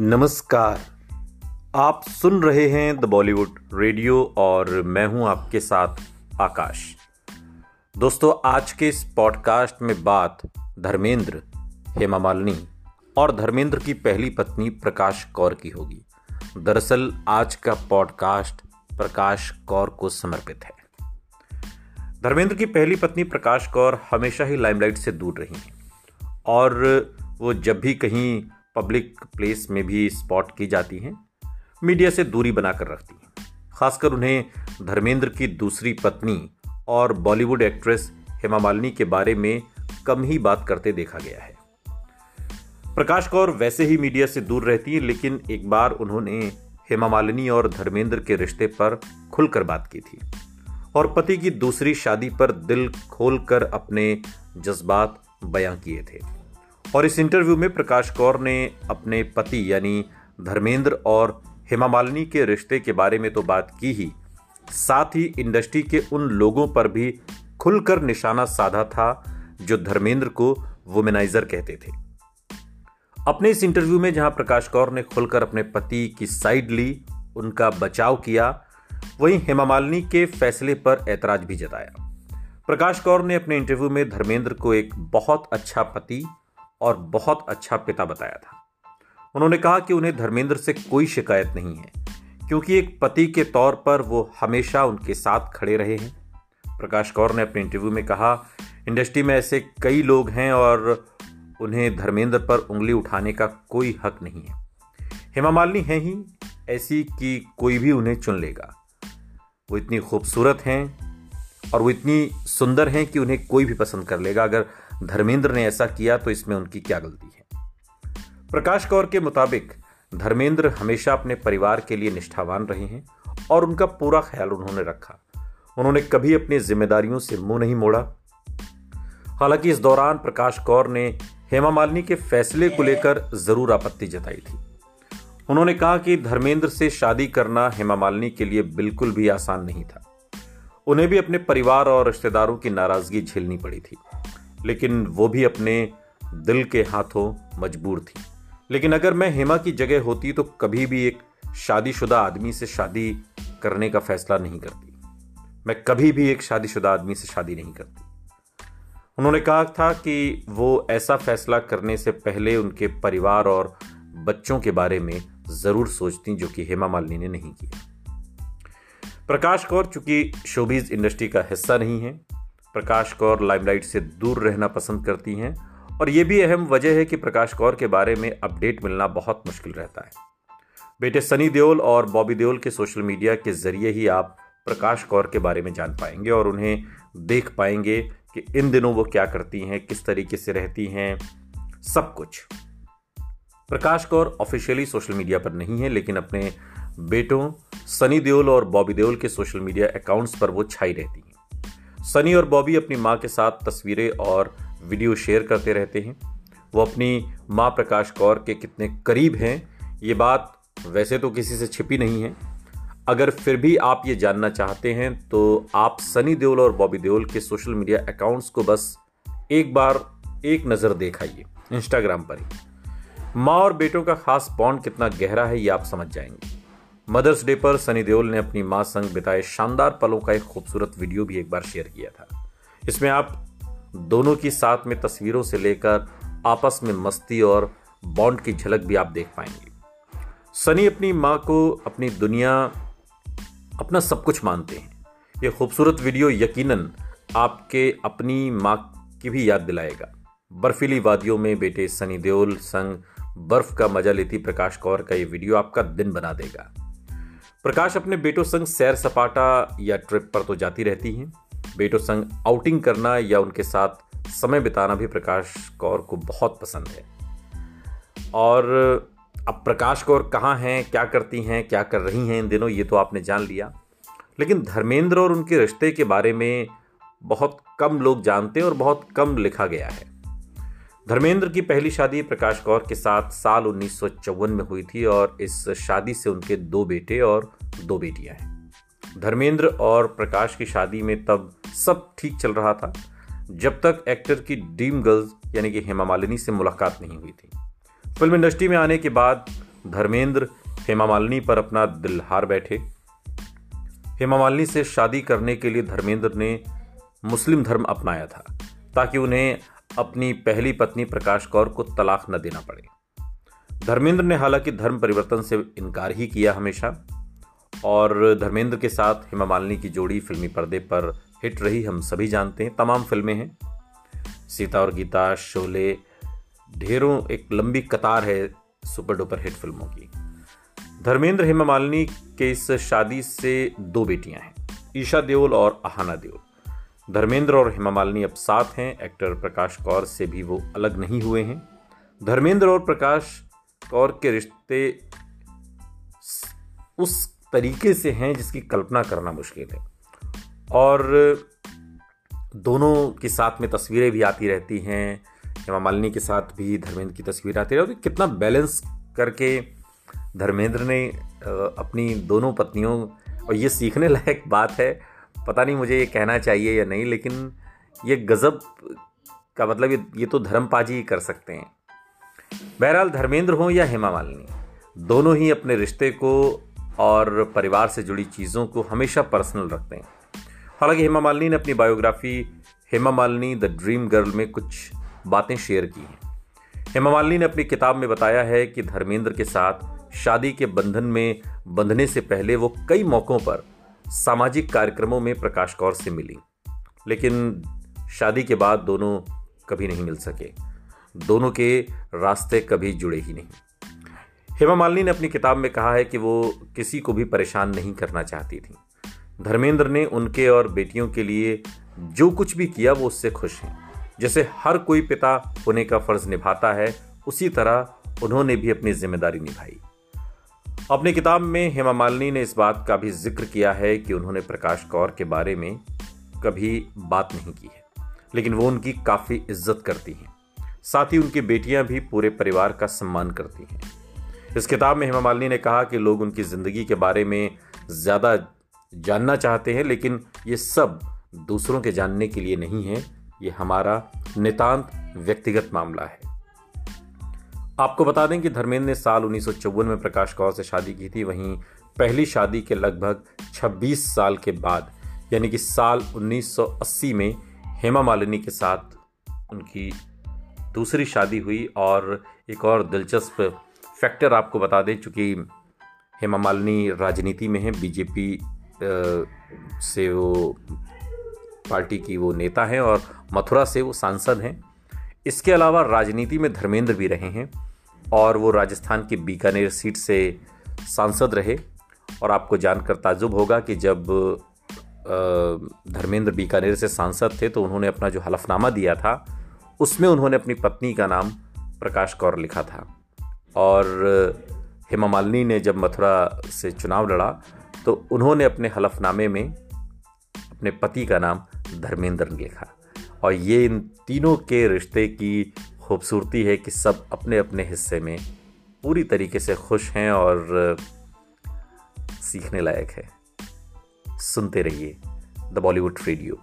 नमस्कार। आप सुन रहे हैं द बॉलीवुड रेडियो और मैं हूँ आपके साथ आकाश। दोस्तों, आज के इस पॉडकास्ट में बात धर्मेंद्र, हेमा मालिनी और धर्मेंद्र की पहली पत्नी प्रकाश कौर की होगी। दरअसल, आज का पॉडकास्ट प्रकाश कौर को समर्पित है। धर्मेंद्र की पहली पत्नी प्रकाश कौर हमेशा ही लाइमलाइट से दूर रही हैं और वो जब भी कहीं पब्लिक प्लेस में भी स्पॉट की जाती हैं मीडिया से दूरी बनाकर रखती हैं। खासकर उन्हें धर्मेंद्र की दूसरी पत्नी और बॉलीवुड एक्ट्रेस हेमा मालिनी के बारे में कम ही बात करते देखा गया है। प्रकाश कौर वैसे ही मीडिया से दूर रहती है, लेकिन एक बार उन्होंने हेमा मालिनी और धर्मेंद्र के रिश्ते पर खुलकर बात की थी और पति की दूसरी शादी पर दिल खोलकर अपने जज्बात बयां किए थे। और इस इंटरव्यू में प्रकाश कौर ने अपने पति यानी धर्मेंद्र और हेमा मालिनी के रिश्ते के बारे में तो बात की ही। साथ ही इंडस्ट्री के उन लोगों पर भी खुलकर निशाना साधा था, जो धर्मेंद्र को वुमेनाइजर कहते थे। अपने इस इंटरव्यू में जहाँ प्रकाश कौर ने खुलकर अपने पति की साइड ली, उनका बचाव किया, वहीं हेमा मालिनी के फैसले पर ऐतराज भी जताया। प्रकाश कौर ने अपने इंटरव्यू में धर्मेंद्र को एक बहुत अच्छा पति और बहुत अच्छा पिता बताया था। उन्होंने कहा कि उन्हें धर्मेंद्र से कोई शिकायत नहीं है, क्योंकि एक पति के तौर पर वो हमेशा उनके साथ खड़े रहे हैं। प्रकाश कौर ने अपने इंटरव्यू में कहा, इंडस्ट्री में ऐसे कई लोग हैं और उन्हें धर्मेंद्र पर उंगली उठाने का कोई हक नहीं है। हेमा मालिनी है ही, ऐसी कि कोई भी उन्हें चुन लेगा। वो इतनी खूबसूरत हैं और वो इतनी सुंदर हैं कि उन्हें कोई भी पसंद कर लेगा। अगर धर्मेंद्र ने ऐसा किया तो इसमें उनकी क्या गलती है? प्रकाश कौर के मुताबिक, धर्मेंद्र हमेशा अपने परिवार के लिए निष्ठावान रहे हैं और उनका पूरा ख्याल उन्होंने रखा। उन्होंने कभी अपनी जिम्मेदारियों से मुँह नहीं मोड़ा। हालाँकि इस दौरान प्रकाश कौर ने हेमा मालिनी के फैसले को लेकर ज़रूर आपत्ति जताई थी। उन्होंने कहा कि धर्मेंद्र से शादी करना हेमा मालिनी के लिए बिल्कुल भी आसान नहीं था। उन्हें भी अपने परिवार और रिश्तेदारों की नाराज़गी झेलनी पड़ी थी। लेकिन वो भी अपने दिल के हाथों मजबूर थी। लेकिन अगर मैं हेमा की जगह होती तो कभी भी एक शादीशुदा आदमी से शादी करने का फैसला नहीं करती। मैं कभी भी एक शादीशुदा आदमी से शादी नहीं करती। उन्होंने कहा था कि वो ऐसा फैसला करने से पहले उनके परिवार और बच्चों के बारे में ज़रूर सोचती, जो कि हेमा मालिनी ने नहीं किया। प्रकाश कौर, चूँकि शोबीज इंडस्ट्री का हिस्सा नहीं है, प्रकाश कौर लाइमलाइट से दूर रहना पसंद करती हैं, और ये भी अहम वजह है कि प्रकाश कौर के बारे में अपडेट मिलना बहुत मुश्किल रहता है। बेटे सनी देओल और बॉबी देओल के सोशल मीडिया के ज़रिए ही आप प्रकाश कौर के बारे में जान पाएँगे और उन्हें देख पाएँगे कि इन दिनों वो क्या करती हैं, किस तरीके से रहती हैं, सब कुछ। Prakash Kaur officially social media पर नहीं है, लेकिन अपने बेटों सनी देओल और बॉबी देओल के सोशल मीडिया अकाउंट्स पर वो छाई रहती हैं। सनी और बॉबी अपनी माँ के साथ तस्वीरें और वीडियो शेयर करते रहते हैं। वो अपनी माँ प्रकाश कौर के कितने करीब हैं, ये बात वैसे तो किसी से छिपी नहीं है। अगर फिर भी आप ये जानना चाहते हैं तो आप सनी देओल और बॉबी देओल के सोशल मीडिया अकाउंट्स को बस एक बार एक नज़र देखाइए, इंस्टाग्राम पर ही। माँ और बेटों का खास बॉन्ड कितना गहरा है, ये आप समझ जाएँगे। मदर्स डे पर सनी देओल ने अपनी माँ संग बिताए शानदार पलों का एक खूबसूरत वीडियो भी एक बार शेयर किया था। इसमें आप दोनों की साथ में तस्वीरों से लेकर आपस में मस्ती और बॉन्ड की झलक भी आप देख पाएँगे। सनी अपनी माँ को अपनी दुनिया, अपना सब कुछ मानते हैं। यह खूबसूरत वीडियो यकीनन आपके अपनी माँ की भी याद दिलाएगा। बर्फीली वादियों में बेटे सनी देओल संग बर्फ़ का मज़ा लेती प्रकाश कौर का ये वीडियो आपका दिन बना देगा। प्रकाश अपने बेटों संग सैर सपाटा या ट्रिप पर तो जाती रहती हैं। बेटों संग आउटिंग करना या उनके साथ समय बिताना भी प्रकाश कौर को बहुत पसंद है। और अब प्रकाश कौर कहाँ हैं, क्या करती हैं, क्या कर रही हैं, इन दिनों ये तो आपने जान लिया। लेकिन धर्मेंद्र और उनके रिश्ते के बारे में बहुत कम लोग जानते हैं और बहुत कम लिखा गया है। धर्मेंद्र की पहली शादी प्रकाश कौर के साथ साल उन्नीस सौ चौवन में हुई थी और इस शादी से उनके दो बेटे और दो बेटियाँ हैं। धर्मेंद्र और प्रकाश की शादी में तब सब ठीक चल रहा था, जब तक एक्टर की ड्रीम गर्ल्स यानी कि हेमा मालिनी से मुलाकात नहीं हुई थी। फ़िल्म इंडस्ट्री में आने के बाद धर्मेंद्र हेमा मालिनी पर अपना दिल हार बैठे। हेमा मालिनी से शादी करने के लिए धर्मेंद्र ने मुस्लिम धर्म अपनाया था, ताकि उन्हें अपनी पहली पत्नी प्रकाश कौर को तलाक न देना पड़े। धर्मेंद्र ने हालाँकि धर्म परिवर्तन से इनकार ही किया हमेशा, और धर्मेंद्र के साथ हेमा मालिनी की जोड़ी फिल्मी पर्दे पर हिट रही, हम सभी जानते हैं, तमाम फ़िल्में हैं। सीता और गीता शोले, ढेरों एक लंबी कतार है सुपर डुपर हिट फ़िल्मों की। धर्मेंद्र, हेमा मालिनी के इस शादी से दो बेटियाँ हैं, ईशा देओल और आहाना देओल। धर्मेंद्र और हेमा मालिनी अब साथ हैं। एक्टर प्रकाश कौर से भी वो अलग नहीं हुए हैं। धर्मेंद्र और प्रकाश कौर के रिश्ते उस तरीके से हैं जिसकी कल्पना करना मुश्किल है। और दोनों के साथ में तस्वीरें भी आती रहती हैं। हेमा मालिनी के साथ भी धर्मेंद्र की तस्वीर आती रहती है। और कितना बैलेंस करके धर्मेंद्र ने अपनी दोनों पत्नियों, और ये सीखने लायक बात है पता नहीं मुझे ये कहना चाहिए या नहीं, लेकिन ये गज़ब का मतलब ये ये तो धर्मपाजी ही कर सकते हैं। बहरहाल, धर्मेंद्र हो या हेमा मालिनी, दोनों ही अपने रिश्ते को और परिवार से जुड़ी चीज़ों को हमेशा पर्सनल रखते हैं। हालाँकि हेमा मालिनी ने अपनी biography, Hema Malini The Dream Girl में कुछ बातें शेयर की हैं। हेमा मालिनी ने अपनी किताब में बताया है कि धर्मेंद्र के साथ शादी के बंधन में, बंधने से पहले वो कई मौक़ों पर सामाजिक कार्यक्रमों में प्रकाश कौर से मिली। लेकिन शादी के बाद दोनों कभी नहीं मिल सके। दोनों के रास्ते कभी जुड़े ही नहीं। हेमा मालिनी ने अपनी किताब में कहा है कि वो किसी को भी परेशान नहीं करना चाहती थी। धर्मेंद्र ने उनके और बेटियों के लिए जो कुछ भी किया, वो उससे खुश हैं। जैसे हर कोई पिता होने का फ़र्ज़ निभाता है, उसी तरह उन्होंने भी अपनी ज़िम्मेदारी निभाई। अपनी किताब में हेमा मालिनी ने इस बात का भी ज़िक्र किया है कि उन्होंने प्रकाश कौर के बारे में कभी बात नहीं की है, लेकिन वो उनकी काफ़ी इज़्ज़त करती हैं। साथ ही उनकी बेटियाँ भी पूरे परिवार का सम्मान करती हैं। इस किताब में हेमा मालिनी ने कहा कि लोग उनकी ज़िंदगी के बारे में ज़्यादा जानना चाहते हैं, लेकिन ये सब दूसरों के जानने के लिए नहीं है। ये हमारा नितांत व्यक्तिगत मामला है। आपको बता दें कि धर्मेंद्र ने साल उन्नीस सौ चौवन में प्रकाश कौर से शादी की थी। वहीं पहली शादी के लगभग 26 साल के बाद, यानी कि साल 1980 में हेमा मालिनी के साथ उनकी दूसरी शादी हुई। और एक और दिलचस्प फैक्टर आपको बता दें, चूँकि हेमा मालिनी राजनीति में है बीजेपी से वो पार्टी की वो नेता हैं और मथुरा से वो सांसद हैं। इसके अलावा राजनीति में धर्मेंद्र भी रहे हैं। और वो राजस्थान की बीकानेर सीट से सांसद रहे। और आपको जानकर ताजुब होगा कि जब धर्मेंद्र बीकानेर से सांसद थे तो उन्होंने अपना जो हलफनामा दिया था, उसमें उन्होंने अपनी पत्नी का नाम प्रकाश कौर लिखा था। और, हेमा मालिनी ने जब मथुरा से चुनाव लड़ा तो उन्होंने अपने हलफनामे में अपने पति का नाम धर्मेंद्र लिखा। और ये इन तीनों के रिश्ते की खूबसूरती है कि सब अपने अपने हिस्से में पूरी तरीके से खुश हैं और सीखने लायक है। सुनते रहिए द बॉलीवुड रेडियो।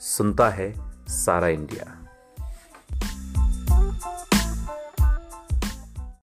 सुनता है सारा इंडिया।